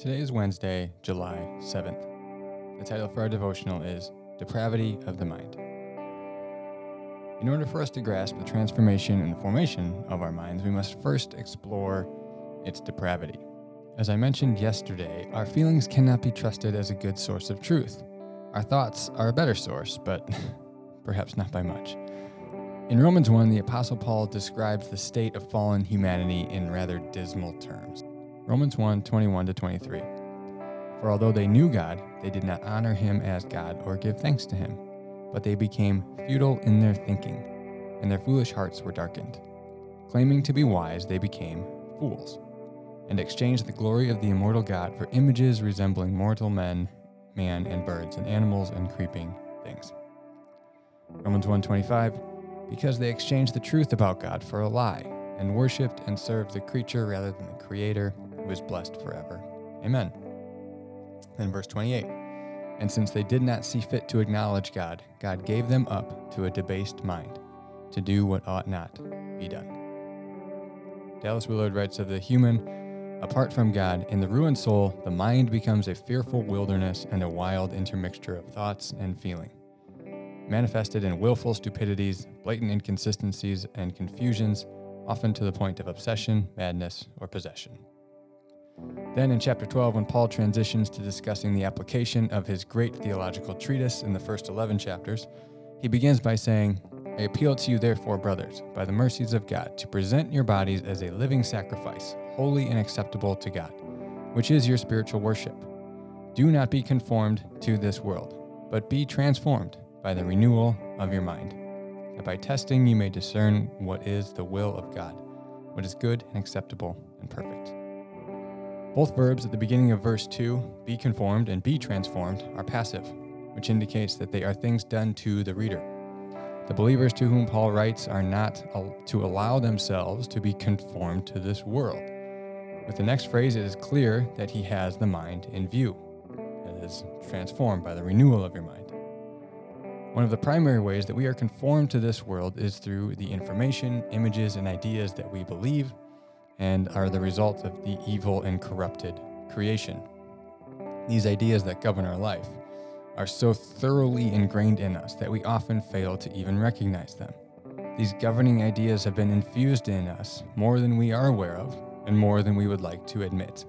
Today is Wednesday, July 7th. The title for our devotional is Depravity of the Mind. In order for us to grasp the transformation and the formation of our minds, we must first explore its depravity. As I mentioned yesterday, our feelings cannot be trusted as a good source of truth. Our thoughts are a better source, but perhaps not by much. In Romans 1, the Apostle Paul describes the state of fallen humanity in rather dismal terms. Romans 1 21 to 23. For although they knew God, they did not honor him as God or give thanks to him, but they became futile in their thinking, and their foolish hearts were darkened. Claiming to be wise, they became fools, and exchanged the glory of the immortal God for images resembling mortal men, man, and birds, and animals and creeping things. Romans 1:25 Because they exchanged the truth about God for a lie, and worshipped and served the creature rather than the creator is blessed forever. Amen. Then verse 28 And since they did not see fit to acknowledge God, God gave them up to a debased mind, to do what ought not be done. Dallas Willard writes of the human, apart from God, in the ruined soul, the mind becomes a fearful wilderness and a wild intermixture of thoughts and feeling. Manifested in willful stupidities, blatant inconsistencies, and confusions, often to the point of obsession, madness, or possession. Then in chapter 12, when Paul transitions to discussing the application of his great theological treatise in the first 11 chapters, he begins by saying, I appeal to you, therefore, brothers, by the mercies of God, to present your bodies as a living sacrifice, holy and acceptable to God, which is your spiritual worship. Do not be conformed to this world, but be transformed by the renewal of your mind, that by testing you may discern what is the will of God, what is good and acceptable and perfect. Both verbs at the beginning of verse 2, be conformed and be transformed, are passive, which indicates that they are things done to the reader. The believers to whom Paul writes are not to allow themselves to be conformed to this world. With the next phrase, it is clear that he has the mind in view. It is transformed by the renewal of your mind. One of the primary ways that we are conformed to this world is through the information, images, and ideas that we believe and are the result of the evil and corrupted creation. These ideas that govern our life are so thoroughly ingrained in us that we often fail to even recognize them. These governing ideas have been infused in us more than we are aware of and more than we would like to admit.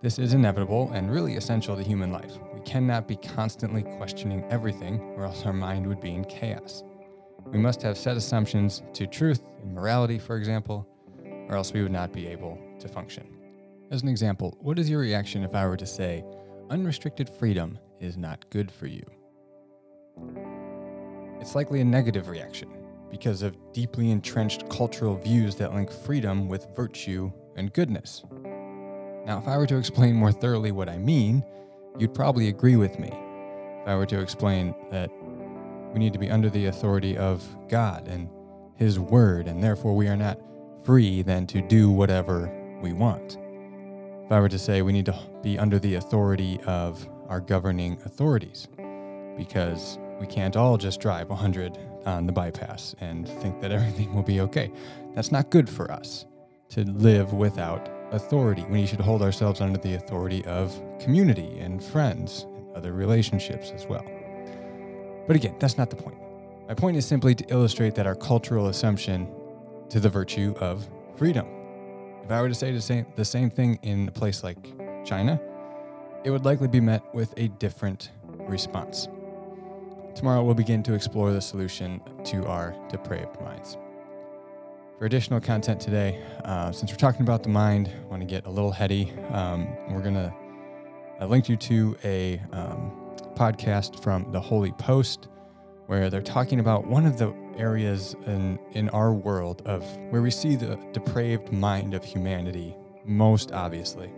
This is inevitable and really essential to human life. We cannot be constantly questioning everything, or else our mind would be in chaos. We must have set assumptions to truth and morality, for example, or else we would not be able to function. As an example, what is your reaction if I were to say, unrestricted freedom is not good for you? It's likely a negative reaction because of deeply entrenched cultural views that link freedom with virtue and goodness. Now, if I were to explain more thoroughly what I mean, you'd probably agree with me. If I were to explain that we need to be under the authority of God and His Word, and therefore we are not free than to do whatever we want. If I were to say we need to be under the authority of our governing authorities, because we can't all just drive 100 on the bypass and think that everything will be okay. That's not good for us to live without authority. We should hold ourselves under the authority of community and friends and other relationships as well. But again, that's not the point. My point is simply to illustrate that our cultural assumption to the virtue of freedom. If I were to say the same, the same thing in a place like China, it would likely be met with a different response. Tomorrow, we'll begin to explore the solution to our depraved minds. For additional content today, uh, since we're talking about the mind, I want to get a little heady. Um, we're going to I linked you to a um, podcast from the Holy Post where they're talking about one of the areas in, in our world of where we see the depraved mind of humanity most obviously.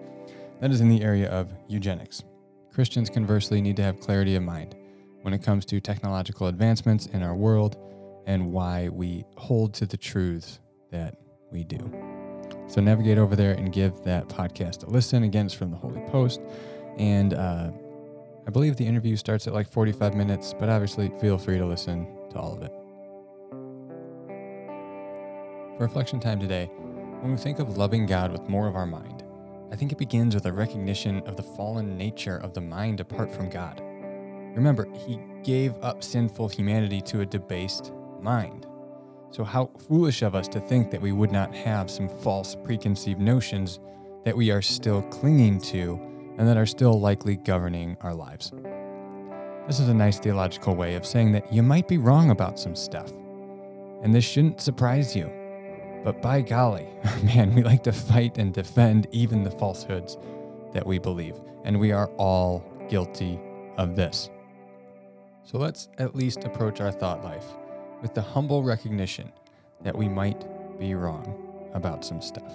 That is in the area of eugenics. Christians, conversely, need to have clarity of mind when it comes to technological advancements in our world and why we hold to the truths that we do. So navigate over there and give that podcast a listen. Again, it's from the Holy Post. And uh, I believe the interview starts at like 45 minutes, but obviously feel free to listen to all of it. For reflection time today, when we think of loving God with more of our mind, I think it begins with a recognition of the fallen nature of the mind apart from God. Remember, He gave up sinful humanity to a debased mind. So, how foolish of us to think that we would not have some false preconceived notions that we are still clinging to and that are still likely governing our lives. This is a nice theological way of saying that you might be wrong about some stuff. And this shouldn't surprise you. But by golly, man, we like to fight and defend even the falsehoods that we believe. And we are all guilty of this. So let's at least approach our thought life with the humble recognition that we might be wrong about some stuff.